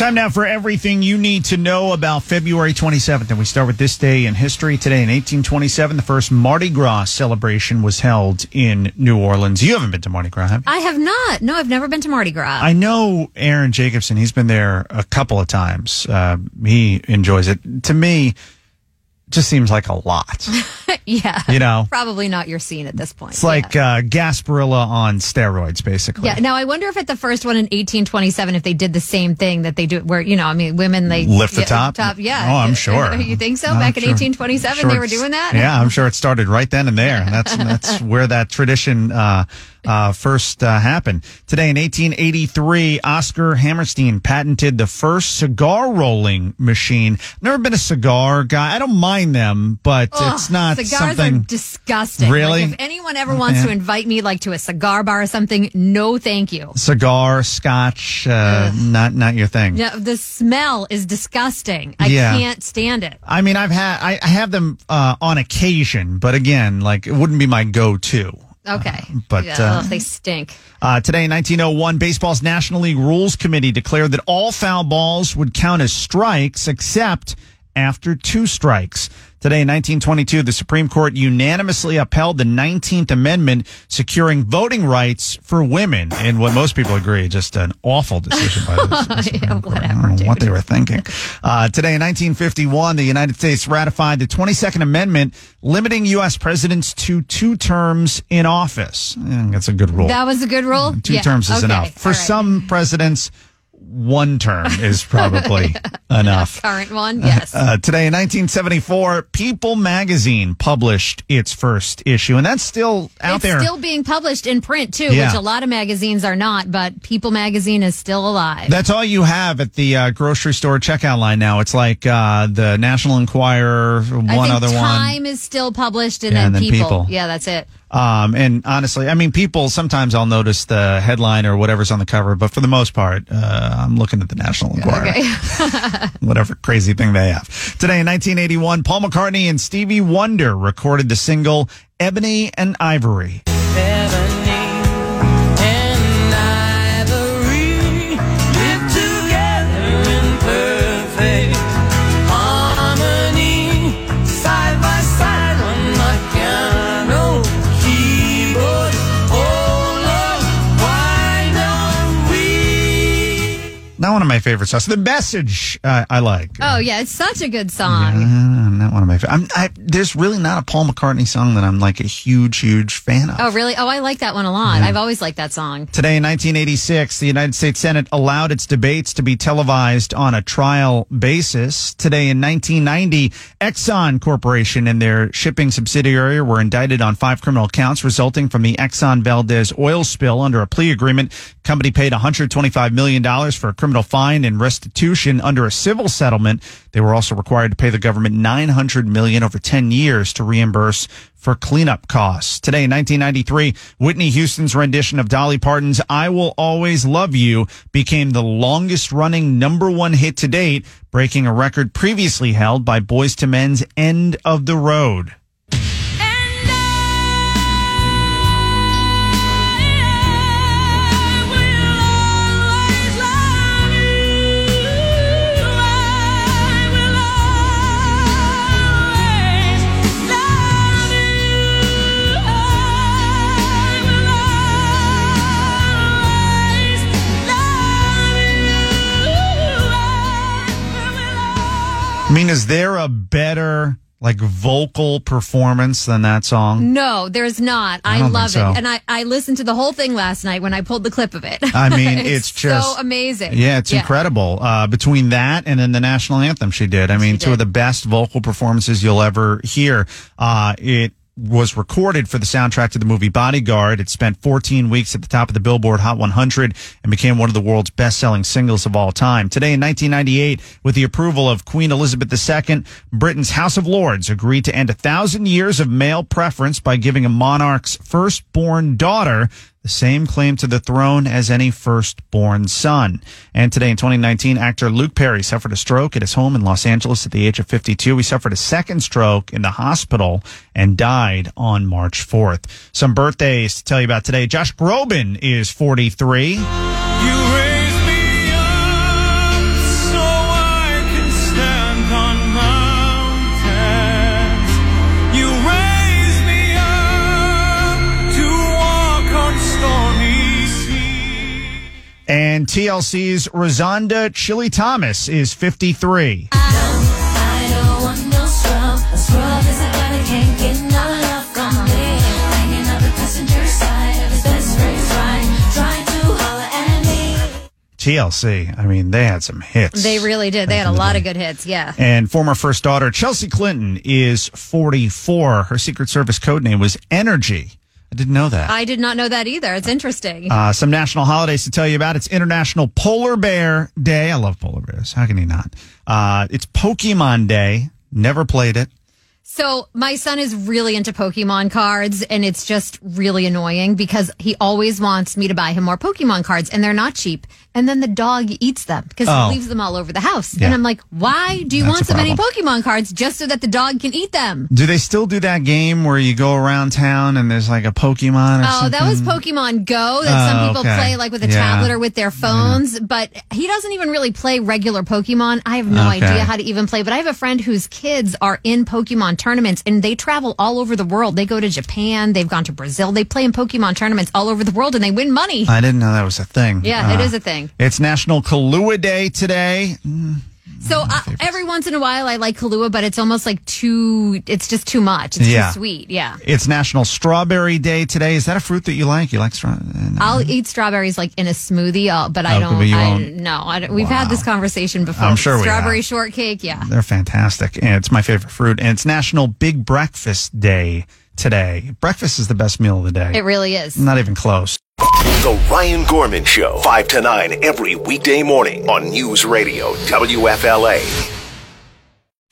Time now for everything you need to know about February 27th. And we start with this day in history. Today in 1827, the first Mardi Gras celebration was held in New Orleans. You haven't been to Mardi Gras, have you? I have not. No, I've never been to Mardi Gras. I know Aaron Jacobson. He's been there a couple of times. Uh, he enjoys it. To me, just seems like a lot. yeah. You know? Probably not your scene at this point. It's like uh, Gasparilla on steroids, basically. Yeah. Now I wonder if at the first one in 1827, if they did the same thing that they do, where you know, I mean, women they Lift the yeah, top? top, yeah. Oh, I'm sure. You think so? I'm Back in 1827, sure they were doing that. Yeah, I'm sure it started right then and there. That's that's where that tradition uh, uh, first uh, happened. Today in 1883, Oscar Hammerstein patented the first cigar rolling machine. Never been a cigar guy. I don't mind them, but it's not something. are disgusting. Really? Like if anyone ever wants Yeah. to invite me like to a cigar bar or something, no, thank you. Cigar, scotch, uh, not not your thing. No, the smell is disgusting. I Yeah. can't stand it. I mean, I've had I, I have them uh, on occasion, but again, like it wouldn't be my go-to. Okay. but, Yeah, uh, they stink. Uh, today in 1901, baseball's National League Rules Committee declared that all foul balls would count as strikes except after two strikes. Today in 1922, the Supreme Court unanimously upheld the 19th Amendment securing voting rights for women in what most people agree, just an awful decision by the Supreme Court. I don't know what they were thinking. Uh, today in 1951, the United States ratified the 22nd Amendment limiting U.S. presidents to two terms in office. That's a good rule. That was a good rule. Two Yeah, terms is okay, enough. For right. some presidents, one term is probably enough. current one, yes. Uh, today in 1974, People magazine published its first issue, and that's still out it's there. still being published in print too, Yeah. which a lot of magazines are not. But People Magazine is still alive. that's all you have at the uh, grocery store checkout line now. It's like uh, the National Enquirer, one I think other one. Time is still published, and, Yeah, then, and then people. People. Yeah, that's it. Um, and honestly, I mean, people sometimes I'll notice the headline or whatever's on the cover, but for the most part, uh, Uh, I'm looking at the National Enquirer. Okay. whatever crazy thing they have. Today in 1981, Paul McCartney and Stevie Wonder recorded the single Ebony and Ivory. Not favorite songs. The message uh, I like. oh yeah, it's such a good song. Uh, not one of my favorite. I, there's really not a Paul McCartney song that I'm like a huge, huge fan of. Oh really? Oh, I like that one a lot. I've always liked that song. Today in 1986, the United States Senate allowed its debates to be televised on a trial basis. Today in 1990, Exxon Corporation and their shipping subsidiary were indicted on five criminal counts resulting from the Exxon Valdez oil spill under a plea agreement. Company paid $125 million for a criminal fine and restitution under a civil settlement. They were also required to pay the government 900 million over 10 years to reimburse for cleanup costs. Today in 1993, Whitney Houston's rendition of Dolly Parton's I Will Always Love You became the longest running number one hit to date, breaking a record previously held by Boyz II Men's End of the Road. I mean, is there a better like vocal performance than that song? No, there's not. I I, love so. it, and I I listened to the whole thing last night when I pulled the clip of it. I mean, it's, just so amazing. Yeah, it's incredible. Uh, between that and then the national anthem she did, I mean, two of the best vocal performances you'll ever hear. Uh, it was recorded for the soundtrack to the movie Bodyguard. It spent 14 weeks at the top of the Billboard Hot 100 and became one of the world's best selling singles of all time. Today in 1998, with the approval of Queen Elizabeth II, Britain's House of Lords agreed to end a thousand years of male preference by giving a monarch's firstborn daughter the same claim to the throne as any firstborn son. And today in 2019, actor Luke Perry suffered a stroke at his home in Los Angeles at the age of 52. He suffered a second stroke in the hospital and died on March 4th. Some birthdays to tell you about today. Josh Groban is 43. Ride, trying to holler at me. TLC, I mean, they had some hits. They really did. They had a lot of good hits. Yeah. And former first daughter Chelsea Clinton is 44. Her Secret Service code name was Energy. I didn't know that. I did not know that either. It's interesting. Uh, some national holidays to tell you about. It's International Polar Bear Day. I love polar bears. How can you not? Uh, it's Pokemon Day. Never played it. So my son is really into Pokemon cards and it's just really annoying because he always wants me to buy him more Pokemon cards and they're not cheap. And then the dog eats them because Oh. he leaves them all over the house. Yeah. And I'm like, why do you That's want so many. Pokemon cards just so that the dog can eat them? Do they still do that game where you go around town and there's like a Pokemon or Oh, something? that was Pokemon Go that some Oh, people okay. play like with a Yeah. tablet or with their phones, but he doesn't even really play regular Pokemon. I have no Okay. idea how to even play, but I have a friend whose kids are in Pokemon tournaments and they travel all over the world. They go to Japan, they've gone to Brazil, they play in Pokemon tournaments all over the world and they win money. I didn't know that was a thing. Yeah, it Uh, is a thing. It's National Kahlua Day today. So uh, every once in a while I like Kahlua, but it's almost like too, it's just too much. It's Yeah. too sweet. Yeah. It's National Strawberry Day today. Is that a fruit that you like? You like strawberry? I'll eat strawberries like in a smoothie, uh, but I Oh, don't. but I, no, I don't, we've had this conversation before. I'm sure we Strawberry have. shortcake, yeah. They're fantastic. And it's my favorite fruit. And it's National Big Breakfast Day today. Breakfast is the best meal of the day. It really is. Not even close. The Ryan Gorman Show, 5 to 9 every weekday morning on News Radio WFLA.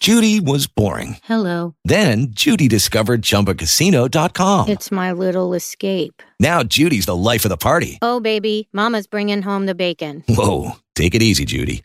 Judy was boring. Hello. Then Judy discovered ChumbaCasino.com. It's my little escape. Now Judy's the life of the party. Oh, baby, Mama's bringing home the bacon. Whoa, take it easy, Judy.